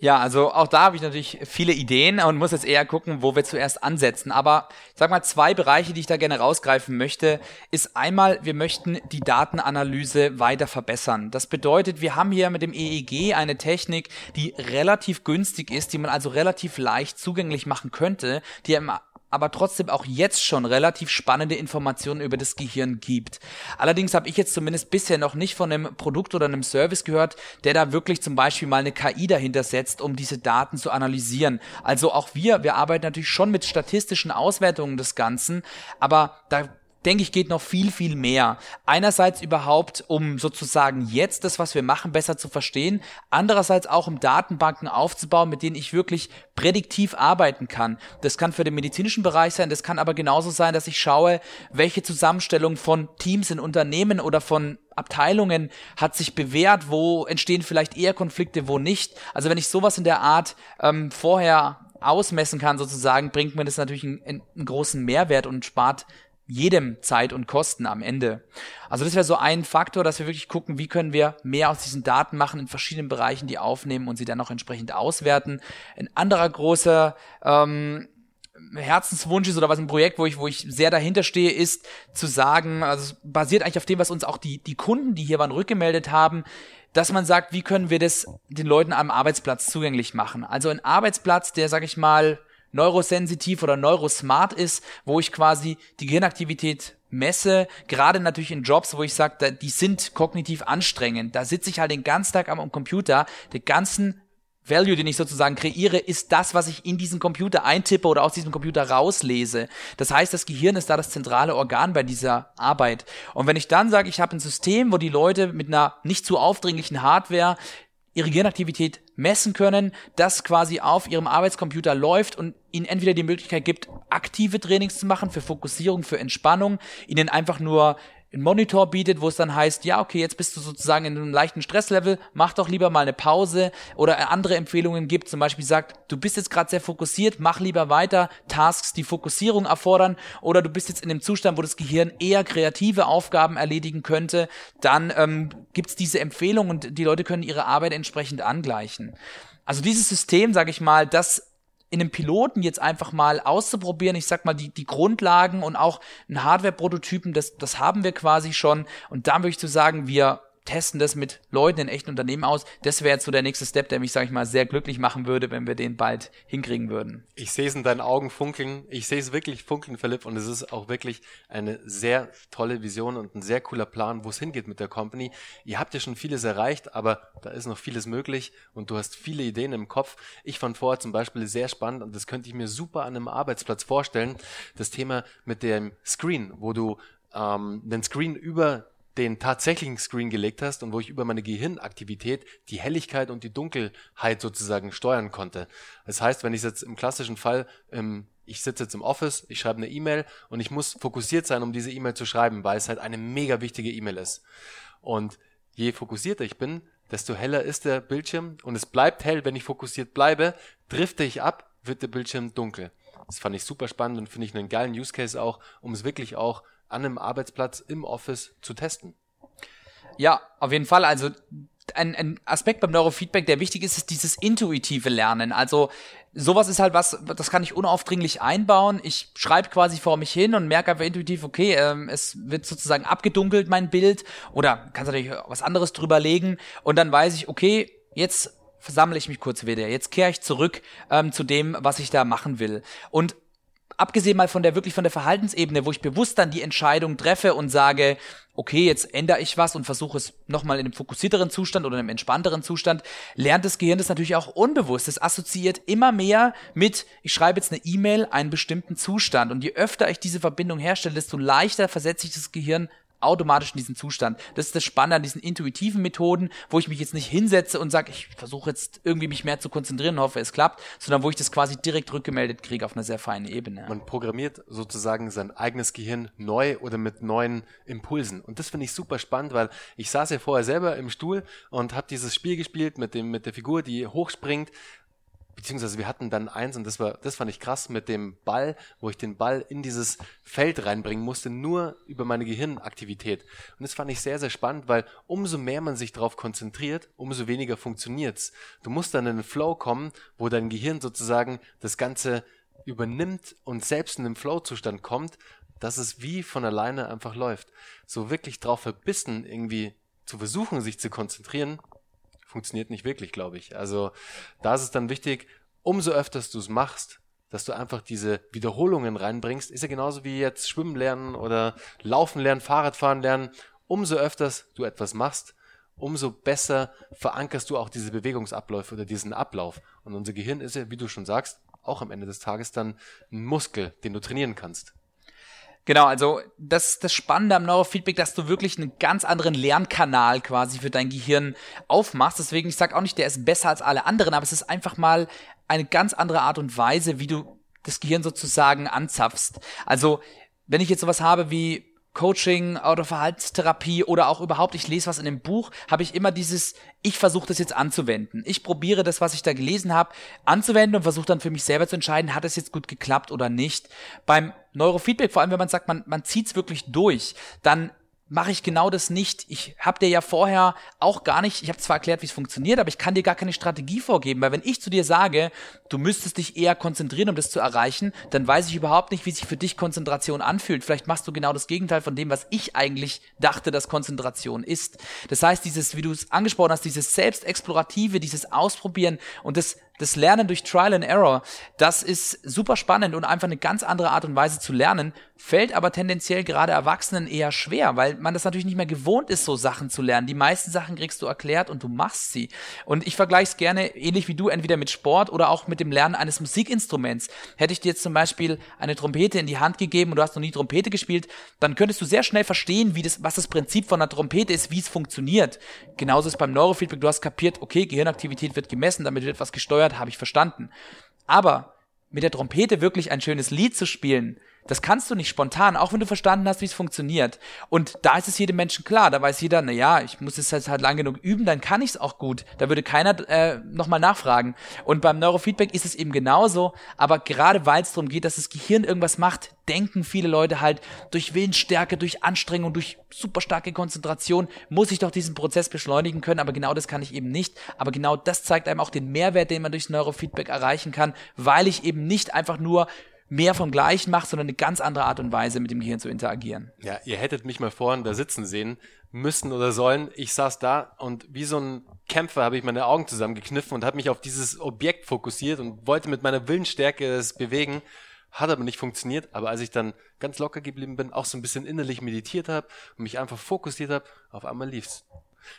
Ja, also auch da habe ich natürlich viele Ideen und muss jetzt eher gucken, wo wir zuerst ansetzen. Aber ich sag mal, zwei Bereiche, die ich da gerne rausgreifen möchte, ist einmal, wir möchten die Datenanalyse weiter verbessern. Das bedeutet, wir haben hier mit dem EEG eine Technik, die relativ günstig ist, die man also relativ leicht zugänglich machen könnte, die im aber trotzdem auch jetzt schon relativ spannende Informationen über das Gehirn gibt. Allerdings habe ich jetzt zumindest bisher noch nicht von einem Produkt oder einem Service gehört, der da wirklich zum Beispiel mal eine KI dahinter setzt, um diese Daten zu analysieren. Also auch wir, wir arbeiten natürlich schon mit statistischen Auswertungen des Ganzen, aber da denke ich, geht noch viel, viel mehr. Einerseits überhaupt, um sozusagen jetzt das, was wir machen, besser zu verstehen. Andererseits auch, um Datenbanken aufzubauen, mit denen ich wirklich prädiktiv arbeiten kann. Das kann für den medizinischen Bereich sein, das kann aber genauso sein, dass ich schaue, welche Zusammenstellung von Teams in Unternehmen oder von Abteilungen hat sich bewährt, wo entstehen vielleicht eher Konflikte, wo nicht. Also wenn ich sowas in der Art ähm, vorher ausmessen kann, sozusagen, bringt mir das natürlich einen, einen großen Mehrwert und spart jedem Zeit und Kosten am Ende. Also das wäre so ein Faktor, dass wir wirklich gucken, wie können wir mehr aus diesen Daten machen in verschiedenen Bereichen, die aufnehmen und sie dann auch entsprechend auswerten. Ein anderer großer ähm, Herzenswunsch ist oder was ein Projekt, wo ich, wo ich sehr dahinter stehe, ist zu sagen, also basiert eigentlich auf dem, was uns auch die, die Kunden, die hier waren, rückgemeldet haben, dass man sagt, wie können wir das den Leuten am Arbeitsplatz zugänglich machen? Also ein Arbeitsplatz, der, sag ich mal, neurosensitiv oder neurosmart ist, wo ich quasi die Gehirnaktivität messe, gerade natürlich in Jobs, wo ich sage, die sind kognitiv anstrengend. Da sitze ich halt den ganzen Tag am Computer, den ganzen Value, den ich sozusagen kreiere, ist das, was ich in diesen Computer eintippe oder aus diesem Computer rauslese. Das heißt, das Gehirn ist da das zentrale Organ bei dieser Arbeit. Und wenn ich dann sage, ich habe ein System, wo die Leute mit einer nicht zu aufdringlichen Hardware ihre Gehirnaktivität messen können, das quasi auf ihrem Arbeitscomputer läuft und ihnen entweder die Möglichkeit gibt, aktive Trainings zu machen für Fokussierung, für Entspannung, ihnen einfach nur einen Monitor bietet, wo es dann heißt, ja, okay, jetzt bist du sozusagen in einem leichten Stresslevel, mach doch lieber mal eine Pause oder andere Empfehlungen gibt, zum Beispiel sagt, du bist jetzt gerade sehr fokussiert, mach lieber weiter Tasks, die Fokussierung erfordern oder du bist jetzt in einem Zustand, wo das Gehirn eher kreative Aufgaben erledigen könnte, dann ähm, gibt's diese Empfehlung und die Leute können ihre Arbeit entsprechend angleichen. Also dieses System, sage ich mal, das in einem Piloten jetzt einfach mal auszuprobieren. Ich sag mal, die, die Grundlagen und auch ein Hardware-Prototypen, das, das haben wir quasi schon. Und da würde ich zu sagen, wir testen das mit Leuten in echten Unternehmen aus. Das wäre jetzt so der nächste Step, der mich, sage ich mal, sehr glücklich machen würde, wenn wir den bald hinkriegen würden. Ich sehe es in deinen Augen funkeln. Ich sehe es wirklich funkeln, Philipp. Und es ist auch wirklich eine sehr tolle Vision und ein sehr cooler Plan, wo es hingeht mit der Company. Ihr habt ja schon vieles erreicht, aber da ist noch vieles möglich und du hast viele Ideen im Kopf. Ich fand vorher zum Beispiel sehr spannend und das könnte ich mir super an einem Arbeitsplatz vorstellen. Das Thema mit dem Screen, wo du ähm, den Screen über den tatsächlichen Screen gelegt hast und wo ich über meine Gehirnaktivität die Helligkeit und die Dunkelheit sozusagen steuern konnte. Das heißt, wenn ich jetzt im klassischen Fall, ähm, ich sitze jetzt im Office, ich schreibe eine E-Mail und ich muss fokussiert sein, um diese E-Mail zu schreiben, weil es halt eine mega wichtige E-Mail ist. Und je fokussierter ich bin, desto heller ist der Bildschirm und es bleibt hell, wenn ich fokussiert bleibe, drifte ich ab, wird der Bildschirm dunkel. Das fand ich super spannend und finde ich einen geilen Use Case auch, um es wirklich auch an einem Arbeitsplatz im Office zu testen. Ja, auf jeden Fall. Also ein, ein Aspekt beim Neurofeedback, der wichtig ist, ist dieses intuitive Lernen. Also sowas ist halt was, das kann ich unaufdringlich einbauen. Ich schreibe quasi vor mich hin und merke einfach intuitiv, okay, ähm, es wird sozusagen abgedunkelt, mein Bild. Oder kannst natürlich was anderes drüber legen. Und dann weiß ich, okay, jetzt versammle ich mich kurz wieder. Jetzt kehre ich zurück ähm, zu dem, was ich da machen will. Und abgesehen mal von der wirklich von der Verhaltensebene, wo ich bewusst dann die Entscheidung treffe und sage, okay, jetzt ändere ich was und versuche es nochmal in einem fokussierteren Zustand oder einem entspannteren Zustand, lernt das Gehirn das natürlich auch unbewusst. Es assoziiert immer mehr mit, ich schreibe jetzt eine E-Mail, einen bestimmten Zustand. Und je öfter ich diese Verbindung herstelle, desto leichter versetze ich das Gehirn automatisch in diesen Zustand. Das ist das Spannende an diesen intuitiven Methoden, wo ich mich jetzt nicht hinsetze und sage, ich versuche jetzt irgendwie mich mehr zu konzentrieren, hoffe es klappt, sondern wo ich das quasi direkt rückgemeldet kriege auf einer sehr feinen Ebene. Man programmiert sozusagen sein eigenes Gehirn neu oder mit neuen Impulsen. Und das finde ich super spannend, weil ich saß ja vorher selber im Stuhl und habe dieses Spiel gespielt mit dem mit der Figur, die hochspringt beziehungsweise wir hatten dann eins und das war, das fand ich krass mit dem Ball, wo ich den Ball in dieses Feld reinbringen musste, nur über meine Gehirnaktivität. Und das fand ich sehr, sehr spannend, weil umso mehr man sich darauf konzentriert, umso weniger funktioniert's. Du musst dann in einen Flow kommen, wo dein Gehirn sozusagen das Ganze übernimmt und selbst in den Flow-Zustand kommt, dass es wie von alleine einfach läuft. So wirklich drauf verbissen, irgendwie zu versuchen, sich zu konzentrieren, funktioniert nicht wirklich, glaube ich. Also da ist es dann wichtig, umso öfters du es machst, dass du einfach diese Wiederholungen reinbringst, ist ja genauso wie jetzt Schwimmen lernen oder Laufen lernen, Fahrradfahren lernen. Umso öfters du etwas machst, umso besser verankerst du auch diese Bewegungsabläufe oder diesen Ablauf. Und unser Gehirn ist ja, wie du schon sagst, auch am Ende des Tages dann ein Muskel, den du trainieren kannst. Genau, also das das Spannende am Neurofeedback, dass du wirklich einen ganz anderen Lernkanal quasi für dein Gehirn aufmachst. Deswegen, ich sag auch nicht, der ist besser als alle anderen, aber es ist einfach mal eine ganz andere Art und Weise, wie du das Gehirn sozusagen anzapfst. Also, wenn ich jetzt sowas habe wie Coaching oder Verhaltenstherapie oder auch überhaupt, ich lese was in einem Buch, habe ich immer dieses, ich versuche das jetzt anzuwenden. Ich probiere das, was ich da gelesen habe, anzuwenden und versuche dann für mich selber zu entscheiden, hat es jetzt gut geklappt oder nicht. Beim Neurofeedback, vor allem wenn man sagt, man, man zieht es wirklich durch, dann mache ich genau das nicht. Ich habe dir ja vorher auch gar nicht, ich habe zwar erklärt, wie es funktioniert, aber ich kann dir gar keine Strategie vorgeben, weil wenn ich zu dir sage, du müsstest dich eher konzentrieren, um das zu erreichen, dann weiß ich überhaupt nicht, wie sich für dich Konzentration anfühlt. Vielleicht machst du genau das Gegenteil von dem, was ich eigentlich dachte, dass Konzentration ist. Das heißt, dieses, wie du es angesprochen hast, dieses Selbstexplorative, dieses Ausprobieren und das das Lernen durch Trial and Error, das ist super spannend und einfach eine ganz andere Art und Weise zu lernen, fällt aber tendenziell gerade Erwachsenen eher schwer, weil man das natürlich nicht mehr gewohnt ist, so Sachen zu lernen. Die meisten Sachen kriegst du erklärt und du machst sie. Und ich vergleiche es gerne ähnlich wie du, entweder mit Sport oder auch mit dem Lernen eines Musikinstruments. Hätte ich dir jetzt zum Beispiel eine Trompete in die Hand gegeben und du hast noch nie Trompete gespielt, dann könntest du sehr schnell verstehen, wie das, was das Prinzip von einer Trompete ist, wie es funktioniert. Genauso ist beim Neurofeedback, du hast kapiert, okay, Gehirnaktivität wird gemessen, damit wird was gesteuert, habe ich verstanden. Aber mit der Trompete wirklich ein schönes Lied zu spielen, das kannst du nicht spontan, auch wenn du verstanden hast, wie es funktioniert. Und da ist es jedem Menschen klar. Da weiß jeder, na ja, ich muss es jetzt halt lang genug üben, dann kann ich es auch gut. Da würde keiner äh, nochmal nachfragen. Und beim Neurofeedback ist es eben genauso. Aber gerade weil es darum geht, dass das Gehirn irgendwas macht, denken viele Leute halt, durch Willensstärke, durch Anstrengung, durch super starke Konzentration muss ich doch diesen Prozess beschleunigen können. Aber genau das kann ich eben nicht. Aber genau das zeigt einem auch den Mehrwert, den man durchs Neurofeedback erreichen kann, weil ich eben nicht einfach nur mehr vom Gleichen macht, sondern eine ganz andere Art und Weise mit dem Gehirn zu interagieren. Ja, ihr hättet mich mal vorhin da sitzen sehen müssen oder sollen. Ich saß da und wie so ein Kämpfer habe ich meine Augen zusammengekniffen und habe mich auf dieses Objekt fokussiert und wollte mit meiner Willensstärke es bewegen. Hat aber nicht funktioniert, aber als ich dann ganz locker geblieben bin, auch so ein bisschen innerlich meditiert habe und mich einfach fokussiert habe, auf einmal lief's.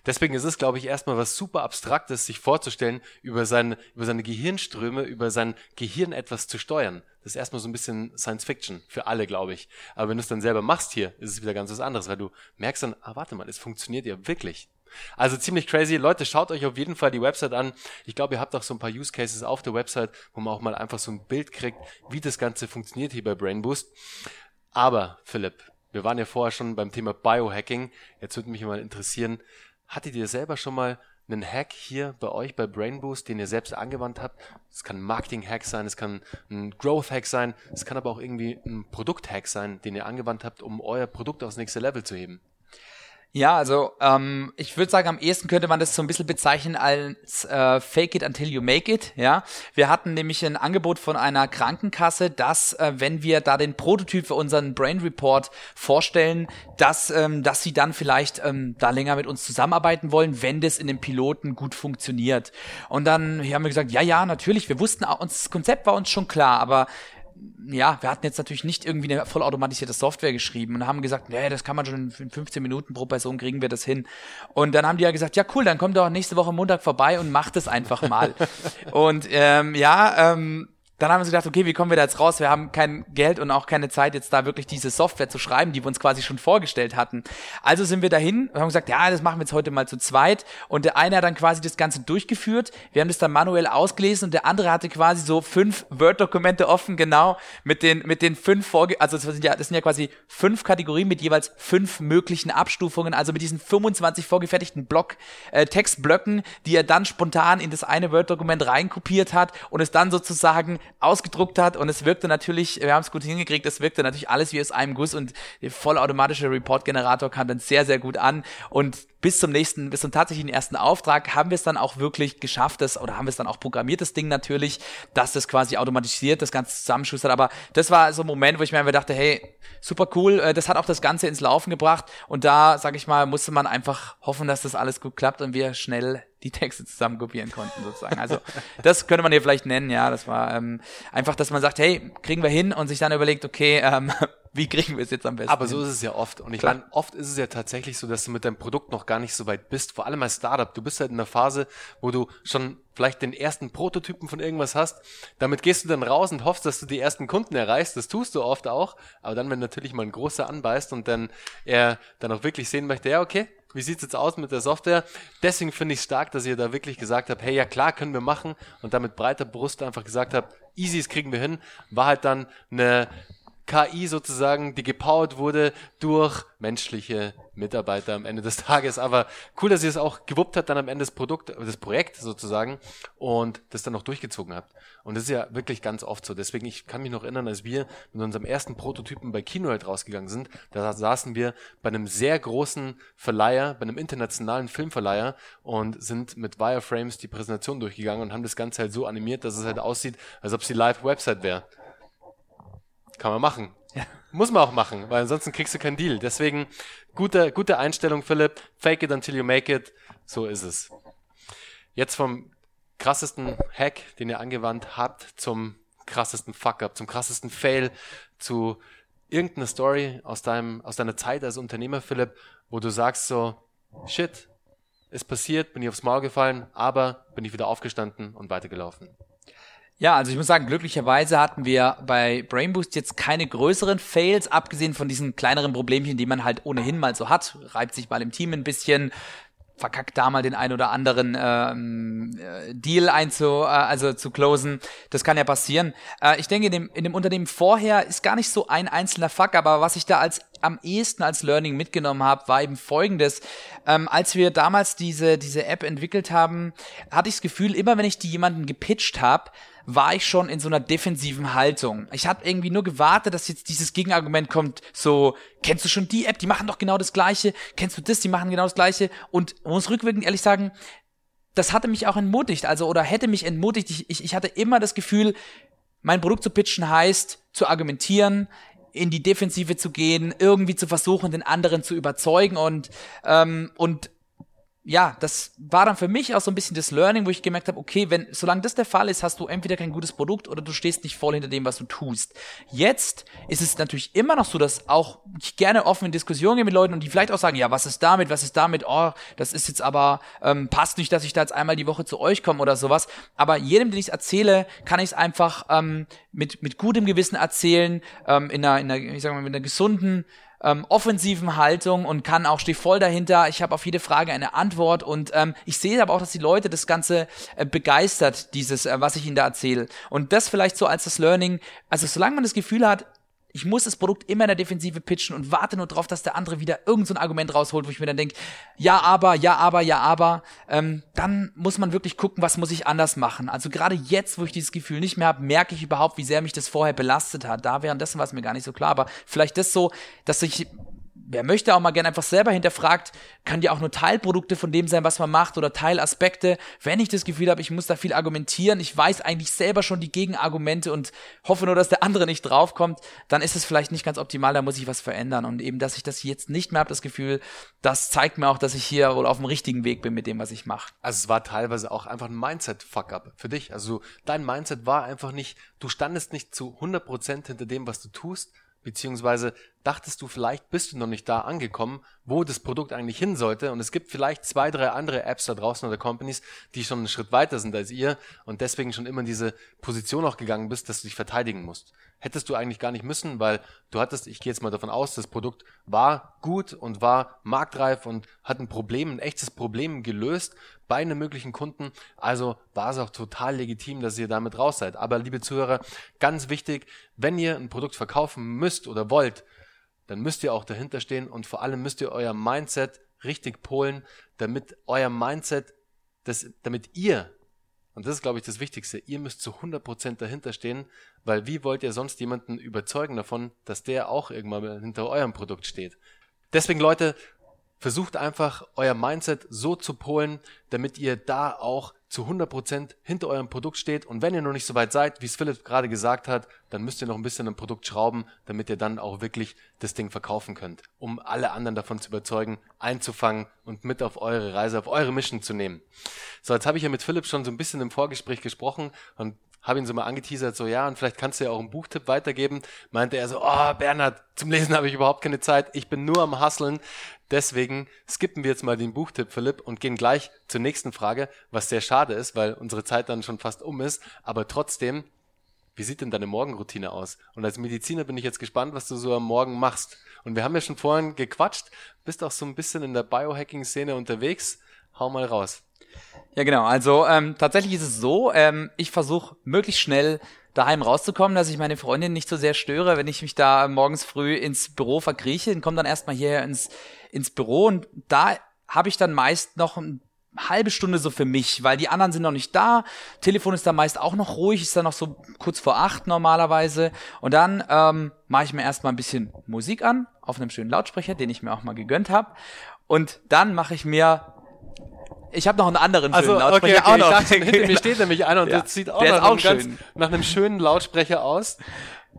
Deswegen ist es, glaube ich, erstmal was super Abstraktes, sich vorzustellen, über seine, über seine Gehirnströme, über sein Gehirn etwas zu steuern. Das ist erstmal so ein bisschen Science Fiction für alle, glaube ich. Aber wenn du es dann selber machst hier, ist es wieder ganz was anderes, weil du merkst dann, ah, warte mal, es funktioniert ja wirklich. Also ziemlich crazy. Leute, schaut euch auf jeden Fall die Website an. Ich glaube, ihr habt auch so ein paar Use Cases auf der Website, wo man auch mal einfach so ein Bild kriegt, wie das Ganze funktioniert hier bei Brain Boost. Aber, Philipp, wir waren ja vorher schon beim Thema Biohacking. Jetzt würde mich mal interessieren, Hattet ihr selber schon mal einen Hack hier bei euch bei Brain Boost, den ihr selbst angewandt habt? Es kann ein Marketing-Hack sein, es kann ein Growth-Hack sein, es kann aber auch irgendwie ein Produkt-Hack sein, den ihr angewandt habt, um euer Produkt aufs nächste Level zu heben. Ja, also ähm, ich würde sagen, am ehesten könnte man das so ein bisschen bezeichnen als äh, Fake it until you make it. Ja, wir hatten nämlich ein Angebot von einer Krankenkasse, dass äh, wenn wir da den Prototyp für unseren Brain Report vorstellen, dass ähm, dass sie dann vielleicht ähm, da länger mit uns zusammenarbeiten wollen, wenn das in dem Piloten gut funktioniert. Und dann haben wir gesagt, ja, ja, natürlich. Wir wussten, uns das Konzept war uns schon klar, aber ja, wir hatten jetzt natürlich nicht irgendwie eine vollautomatisierte Software geschrieben und haben gesagt, nee, das kann man schon in 15 Minuten pro Person kriegen wir das hin. Und dann haben die ja gesagt, ja cool, dann kommt doch nächste Woche Montag vorbei und macht es einfach mal. und ähm, ja, ähm, dann haben wir gedacht, okay, wie kommen wir da jetzt raus? Wir haben kein Geld und auch keine Zeit, jetzt da wirklich diese Software zu schreiben, die wir uns quasi schon vorgestellt hatten. Also sind wir dahin und haben gesagt, ja, das machen wir jetzt heute mal zu zweit. Und der eine hat dann quasi das Ganze durchgeführt. Wir haben das dann manuell ausgelesen und der andere hatte quasi so fünf Word-Dokumente offen, genau, mit den, mit den fünf Vorge, also das sind ja, das sind ja quasi fünf Kategorien mit jeweils fünf möglichen Abstufungen, also mit diesen 25 vorgefertigten Block, äh, Textblöcken, die er dann spontan in das eine Word-Dokument reinkopiert hat und es dann sozusagen ausgedruckt hat und es wirkte natürlich, wir haben es gut hingekriegt, es wirkte natürlich alles wie aus einem Guss und der vollautomatische Report-Generator kam dann sehr, sehr gut an und bis zum nächsten, bis zum tatsächlichen ersten Auftrag haben wir es dann auch wirklich geschafft, das, oder haben wir es dann auch programmiert, das Ding natürlich, dass das quasi automatisiert das Ganze zusammenschustert. Aber das war so ein Moment, wo ich mir einfach dachte, hey, super cool, äh, das hat auch das Ganze ins Laufen gebracht. Und da, sag ich mal, musste man einfach hoffen, dass das alles gut klappt und wir schnell die Texte zusammen kopieren konnten, sozusagen. Also das könnte man hier vielleicht nennen, ja. Das war ähm, einfach, dass man sagt, hey, kriegen wir hin und sich dann überlegt, okay, ähm, wie kriegen wir es jetzt am besten? Aber so ist es ja oft. Und ich meine, oft ist es ja tatsächlich so, dass du mit deinem Produkt noch gar nicht so weit bist. Vor allem als Startup. Du bist halt in der Phase, wo du schon vielleicht den ersten Prototypen von irgendwas hast. Damit gehst du dann raus und hoffst, dass du die ersten Kunden erreichst. Das tust du oft auch. Aber dann, wenn natürlich mal ein großer anbeißt und dann er dann auch wirklich sehen möchte, ja, okay, wie sieht's jetzt aus mit der Software? Deswegen finde ich stark, dass ihr da wirklich gesagt habt, hey, ja klar, können wir machen und damit breiter Brust einfach gesagt habt, easy, das kriegen wir hin, war halt dann eine KI sozusagen, die gepowert wurde durch menschliche Mitarbeiter am Ende des Tages. Aber cool, dass ihr es auch gewuppt hat, dann am Ende das Produkt, das Projekt sozusagen und das dann noch durchgezogen habt. Und das ist ja wirklich ganz oft so. Deswegen, ich kann mich noch erinnern, als wir mit unserem ersten Prototypen bei Kinohead rausgegangen sind, da saßen wir bei einem sehr großen Verleiher, bei einem internationalen Filmverleiher und sind mit Wireframes die Präsentation durchgegangen und haben das Ganze halt so animiert, dass es halt aussieht, als ob es die Live-Website wäre. Kann man machen. Ja. Muss man auch machen, weil ansonsten kriegst du keinen Deal. Deswegen gute, gute Einstellung, Philipp. Fake it until you make it. So ist es. Jetzt vom krassesten Hack, den ihr angewandt habt, zum krassesten Fuck-up, zum krassesten Fail, zu irgendeiner Story aus deinem, aus deiner Zeit als Unternehmer, Philipp, wo du sagst so, shit, ist passiert, bin ich aufs Maul gefallen, aber bin ich wieder aufgestanden und weitergelaufen. Ja, also ich muss sagen, glücklicherweise hatten wir bei Brainboost jetzt keine größeren Fails, abgesehen von diesen kleineren Problemchen, die man halt ohnehin mal so hat. Reibt sich mal im Team ein bisschen, verkackt da mal den ein oder anderen ähm, äh, Deal einzu, äh, also zu closen. Das kann ja passieren. Äh, ich denke, in dem, in dem Unternehmen vorher ist gar nicht so ein einzelner Fuck, aber was ich da als am ehesten als Learning mitgenommen habe, war eben folgendes. Ähm, als wir damals diese, diese App entwickelt haben, hatte ich das Gefühl, immer wenn ich die jemanden gepitcht habe, war ich schon in so einer defensiven Haltung. Ich habe irgendwie nur gewartet, dass jetzt dieses Gegenargument kommt, so, kennst du schon die App, die machen doch genau das gleiche, kennst du das, die machen genau das gleiche. Und muss rückwirkend ehrlich sagen, das hatte mich auch entmutigt, also oder hätte mich entmutigt. Ich, ich, ich hatte immer das Gefühl, mein Produkt zu pitchen heißt, zu argumentieren, in die Defensive zu gehen, irgendwie zu versuchen, den anderen zu überzeugen. Und ähm, und ja, das war dann für mich auch so ein bisschen das Learning, wo ich gemerkt habe, okay, wenn, solange das der Fall ist, hast du entweder kein gutes Produkt oder du stehst nicht voll hinter dem, was du tust. Jetzt ist es natürlich immer noch so, dass auch ich gerne offen in Diskussionen gehe mit Leuten und die vielleicht auch sagen, ja, was ist damit, was ist damit, oh, das ist jetzt aber, ähm, passt nicht, dass ich da jetzt einmal die Woche zu euch komme oder sowas. Aber jedem, den ich erzähle, kann ich es einfach ähm, mit, mit gutem Gewissen erzählen, ähm, in einer, in einer, ich sag mal, mit einer gesunden ähm, offensiven Haltung und kann auch, stehe voll dahinter. Ich habe auf jede Frage eine Antwort und ähm, ich sehe aber auch, dass die Leute das Ganze äh, begeistert, dieses, äh, was ich ihnen da erzähle. Und das vielleicht so als das Learning, also solange man das Gefühl hat, ich muss das Produkt immer in der Defensive pitchen und warte nur drauf, dass der andere wieder irgendein so Argument rausholt, wo ich mir dann denke, ja, aber, ja, aber, ja, aber. Ähm, dann muss man wirklich gucken, was muss ich anders machen. Also gerade jetzt, wo ich dieses Gefühl nicht mehr habe, merke ich überhaupt, wie sehr mich das vorher belastet hat. Da währenddessen war es mir gar nicht so klar. Aber vielleicht das so, dass ich wer möchte auch mal gerne einfach selber hinterfragt, kann ja auch nur Teilprodukte von dem sein, was man macht oder Teilaspekte. Wenn ich das Gefühl habe, ich muss da viel argumentieren, ich weiß eigentlich selber schon die Gegenargumente und hoffe nur, dass der andere nicht draufkommt, dann ist es vielleicht nicht ganz optimal, da muss ich was verändern. Und eben, dass ich das jetzt nicht mehr habe, das Gefühl, das zeigt mir auch, dass ich hier wohl auf dem richtigen Weg bin mit dem, was ich mache. Also es war teilweise auch einfach ein Mindset-Fuck-up für dich. Also dein Mindset war einfach nicht, du standest nicht zu 100% hinter dem, was du tust, beziehungsweise dachtest du, vielleicht bist du noch nicht da angekommen, wo das Produkt eigentlich hin sollte. Und es gibt vielleicht zwei, drei andere Apps da draußen oder Companies, die schon einen Schritt weiter sind als ihr und deswegen schon immer in diese Position auch gegangen bist, dass du dich verteidigen musst. Hättest du eigentlich gar nicht müssen, weil du hattest, ich gehe jetzt mal davon aus, das Produkt war gut und war marktreif und hat ein Problem, ein echtes Problem gelöst bei einem möglichen Kunden. Also war es auch total legitim, dass ihr damit raus seid. Aber liebe Zuhörer, ganz wichtig, wenn ihr ein Produkt verkaufen müsst oder wollt, dann müsst ihr auch dahinter stehen und vor allem müsst ihr euer Mindset richtig polen, damit euer Mindset, das, damit ihr, und das ist glaube ich das Wichtigste, ihr müsst zu 100% dahinter stehen, weil wie wollt ihr sonst jemanden überzeugen davon, dass der auch irgendwann hinter eurem Produkt steht? Deswegen Leute, versucht einfach euer Mindset so zu polen, damit ihr da auch zu 100% hinter eurem Produkt steht. Und wenn ihr noch nicht so weit seid, wie es Philipp gerade gesagt hat, dann müsst ihr noch ein bisschen am Produkt schrauben, damit ihr dann auch wirklich das Ding verkaufen könnt, um alle anderen davon zu überzeugen, einzufangen und mit auf eure Reise, auf eure Mission zu nehmen. So, jetzt habe ich ja mit Philipp schon so ein bisschen im Vorgespräch gesprochen und habe ihn so mal angeteasert, so ja, und vielleicht kannst du ja auch einen Buchtipp weitergeben. Meinte er so, oh Bernhard, zum Lesen habe ich überhaupt keine Zeit, ich bin nur am Hasseln. Deswegen skippen wir jetzt mal den Buchtipp, Philipp, und gehen gleich zur nächsten Frage, was sehr schade ist, weil unsere Zeit dann schon fast um ist. Aber trotzdem, wie sieht denn deine Morgenroutine aus? Und als Mediziner bin ich jetzt gespannt, was du so am Morgen machst. Und wir haben ja schon vorhin gequatscht, bist auch so ein bisschen in der Biohacking-Szene unterwegs. Hau mal raus. Ja, genau. Also ähm, tatsächlich ist es so, ähm, ich versuche möglichst schnell daheim rauszukommen, dass ich meine Freundin nicht so sehr störe, wenn ich mich da morgens früh ins Büro verkrieche. Dann komme dann erstmal hier ins, ins Büro und da habe ich dann meist noch ein halbe Stunde so für mich, weil die anderen sind noch nicht da. Telefon ist da meist auch noch ruhig, ist dann noch so kurz vor acht normalerweise. Und dann ähm, mache ich mir erstmal ein bisschen Musik an auf einem schönen Lautsprecher, den ich mir auch mal gegönnt habe. Und dann mache ich mir ich habe noch einen anderen also, schönen Lautsprecher okay, okay. auch noch. Dachte, hinter mir steht nämlich einer und ja. das sieht auch, nach, auch einem ganz, nach einem schönen Lautsprecher aus.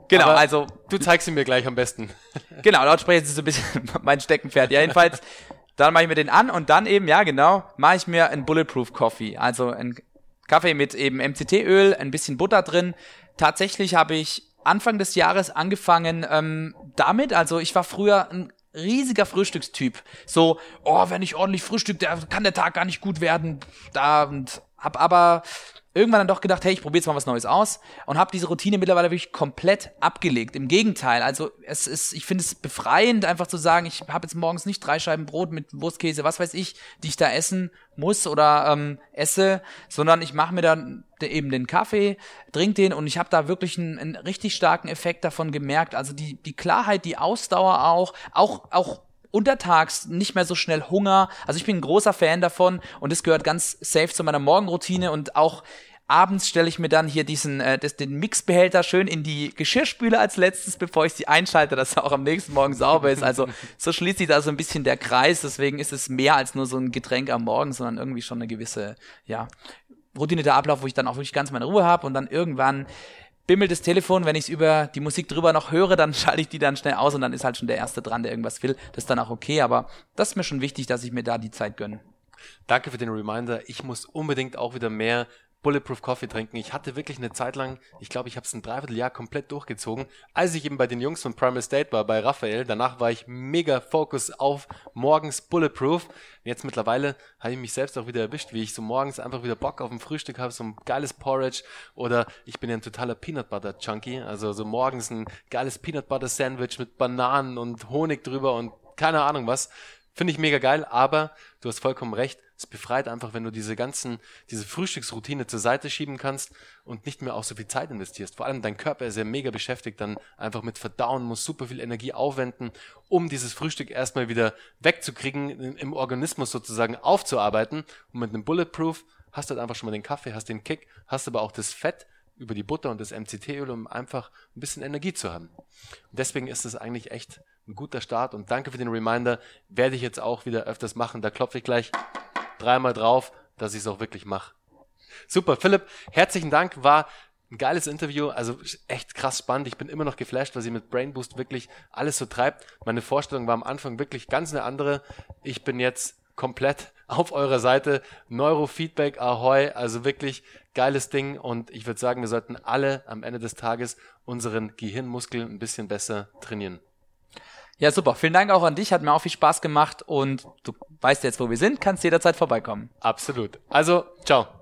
Genau, Aber also du zeigst ihn mir gleich am besten. Genau, Lautsprecher ist so ein bisschen mein Steckenpferd. Ja, jedenfalls, dann mache ich mir den an und dann eben, ja genau, mache ich mir einen Bulletproof Coffee, also ein Kaffee mit eben MCT-Öl, ein bisschen Butter drin. Tatsächlich habe ich Anfang des Jahres angefangen ähm, damit. Also ich war früher ein riesiger Frühstückstyp. So, oh, wenn ich ordentlich frühstück, der kann der Tag gar nicht gut werden. Da und hab aber irgendwann dann doch gedacht, hey, ich probiere jetzt mal was Neues aus und habe diese Routine mittlerweile wirklich komplett abgelegt. Im Gegenteil, also es ist, ich finde es befreiend, einfach zu sagen, ich habe jetzt morgens nicht drei Scheiben Brot mit Wurstkäse, was weiß ich, die ich da essen muss oder ähm, esse, sondern ich mache mir dann eben den Kaffee, trink den und ich habe da wirklich einen, einen richtig starken Effekt davon gemerkt. Also die die Klarheit, die Ausdauer auch, auch auch untertags nicht mehr so schnell Hunger. Also ich bin ein großer Fan davon und es gehört ganz safe zu meiner Morgenroutine und auch abends stelle ich mir dann hier diesen äh, das, den Mixbehälter schön in die Geschirrspüle als letztes, bevor ich sie einschalte, dass er auch am nächsten Morgen sauber ist. Also so schließt sich da so ein bisschen der Kreis. Deswegen ist es mehr als nur so ein Getränk am Morgen, sondern irgendwie schon eine gewisse ja Routine der Ablauf, wo ich dann auch wirklich ganz meine Ruhe habe und dann irgendwann bimmelt das Telefon, wenn ich es über die Musik drüber noch höre, dann schalte ich die dann schnell aus und dann ist halt schon der Erste dran, der irgendwas will. Das ist dann auch okay, aber das ist mir schon wichtig, dass ich mir da die Zeit gönne. Danke für den Reminder. Ich muss unbedingt auch wieder mehr Bulletproof Coffee trinken. Ich hatte wirklich eine Zeit lang, ich glaube, ich habe es ein Dreivierteljahr komplett durchgezogen, als ich eben bei den Jungs von Primal State war, bei Raphael. Danach war ich mega Fokus auf morgens Bulletproof. Jetzt mittlerweile habe ich mich selbst auch wieder erwischt, wie ich so morgens einfach wieder Bock auf ein Frühstück habe, so ein geiles Porridge oder ich bin ja ein totaler Peanut Butter Junkie, also so morgens ein geiles Peanut Butter Sandwich mit Bananen und Honig drüber und keine Ahnung was. Finde ich mega geil, aber du hast vollkommen recht. Es befreit einfach, wenn du diese ganzen, diese Frühstücksroutine zur Seite schieben kannst und nicht mehr auch so viel Zeit investierst. Vor allem dein Körper ist ja mega beschäftigt, dann einfach mit Verdauen, muss super viel Energie aufwenden, um dieses Frühstück erstmal wieder wegzukriegen, im Organismus sozusagen aufzuarbeiten. Und mit einem Bulletproof hast du halt einfach schon mal den Kaffee, hast den Kick, hast aber auch das Fett über die Butter und das MCT-Öl, um einfach ein bisschen Energie zu haben. Und deswegen ist es eigentlich echt ein guter Start und danke für den Reminder. Werde ich jetzt auch wieder öfters machen. Da klopfe ich gleich dreimal drauf, dass ich es auch wirklich mache. Super, Philipp, herzlichen Dank. War ein geiles Interview, also echt krass spannend. Ich bin immer noch geflasht, was ihr mit Brain Boost wirklich alles so treibt. Meine Vorstellung war am Anfang wirklich ganz eine andere. Ich bin jetzt komplett auf eurer Seite. Neurofeedback, Ahoy, also wirklich geiles Ding und ich würde sagen, wir sollten alle am Ende des Tages unseren Gehirnmuskel ein bisschen besser trainieren. Ja, super. Vielen Dank auch an dich. Hat mir auch viel Spaß gemacht und du weißt jetzt, wo wir sind, kannst jederzeit vorbeikommen. Absolut. Also, ciao.